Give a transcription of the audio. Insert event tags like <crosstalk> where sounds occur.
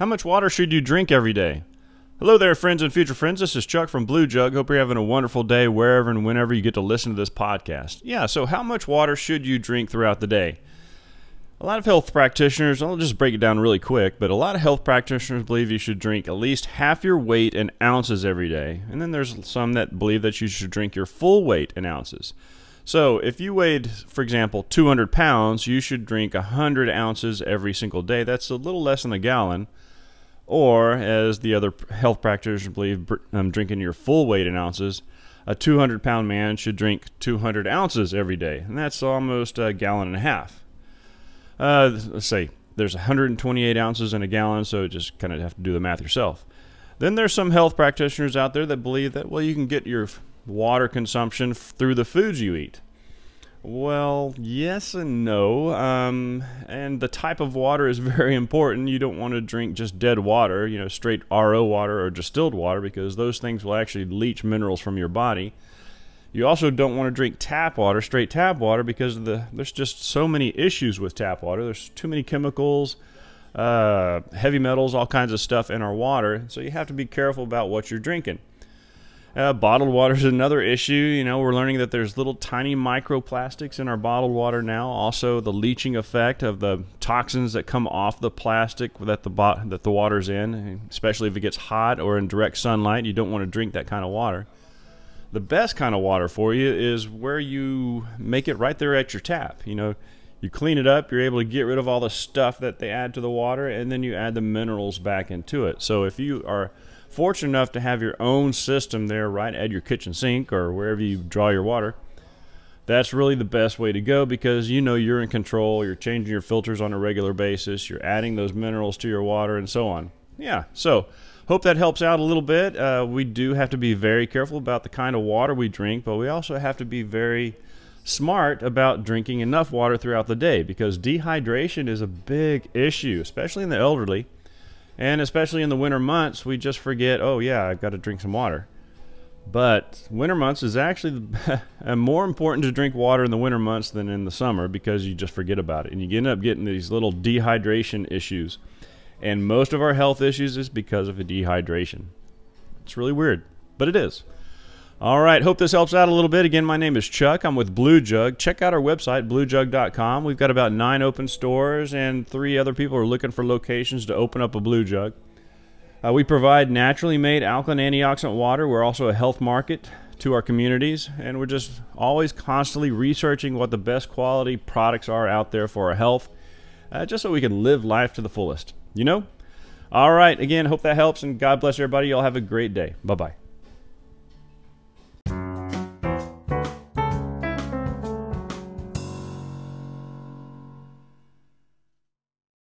How much water should you drink every day? Hello there, friends and future friends. This is Chuck from Blue Jug. Hope you're having a wonderful day wherever and whenever you get to listen to this podcast. Yeah, so how much water should you drink throughout the day? A lot of health practitioners, I'll just break it down really quick, but a lot of health practitioners believe you should drink at least half your weight in ounces every day. And then there's some that believe that you should drink your full weight in ounces. So if you weighed, for example, 200 pounds, you should drink 100 ounces every single day. That's a little less than a gallon. Or, as the other health practitioners believe, um, drinking your full weight in ounces, a 200 pound man should drink 200 ounces every day. And that's almost a gallon and a half. Uh, let's say there's 128 ounces in a gallon, so just kind of have to do the math yourself. Then there's some health practitioners out there that believe that, well, you can get your water consumption through the foods you eat. Well, yes and no. Um, and the type of water is <laughs> very important. You don't want to drink just dead water, you know, straight RO water or distilled water, because those things will actually leach minerals from your body. You also don't want to drink tap water, straight tap water, because the there's just so many issues with tap water. There's too many chemicals, uh, heavy metals, all kinds of stuff in our water. So you have to be careful about what you're drinking. Uh, bottled water is another issue. You know, we're learning that there's little tiny microplastics in our bottled water now. Also, the leaching effect of the toxins that come off the plastic that the bo- that the water's in, especially if it gets hot or in direct sunlight. You don't want to drink that kind of water. The best kind of water for you is where you make it right there at your tap. You know, you clean it up, you're able to get rid of all the stuff that they add to the water, and then you add the minerals back into it. So if you are fortunate enough to have your own system there right at your kitchen sink or wherever you draw your water, that's really the best way to go because you know you're in control, you're changing your filters on a regular basis, you're adding those minerals to your water, and so on. Yeah, so hope that helps out a little bit. Uh, we do have to be very careful about the kind of water we drink, but we also have to be very smart about drinking enough water throughout the day because dehydration is a big issue, especially in the elderly. And especially in the winter months, we just forget, oh, yeah, I've got to drink some water. But winter months is actually <laughs> more important to drink water in the winter months than in the summer because you just forget about it. And you end up getting these little dehydration issues. And most of our health issues is because of a dehydration. It's really weird, but it is. All right, hope this helps out a little bit. Again, my name is Chuck. I'm with Blue Jug. Check out our website, bluejug.com. We've got about nine open stores, and three other people are looking for locations to open up a Blue Jug. Uh, we provide naturally made alkaline antioxidant water. We're also a health market to our communities, and we're just always constantly researching what the best quality products are out there for our health, uh, just so we can live life to the fullest. You know? All right. Again, hope that helps, and God bless everybody. Y'all have a great day. Bye bye.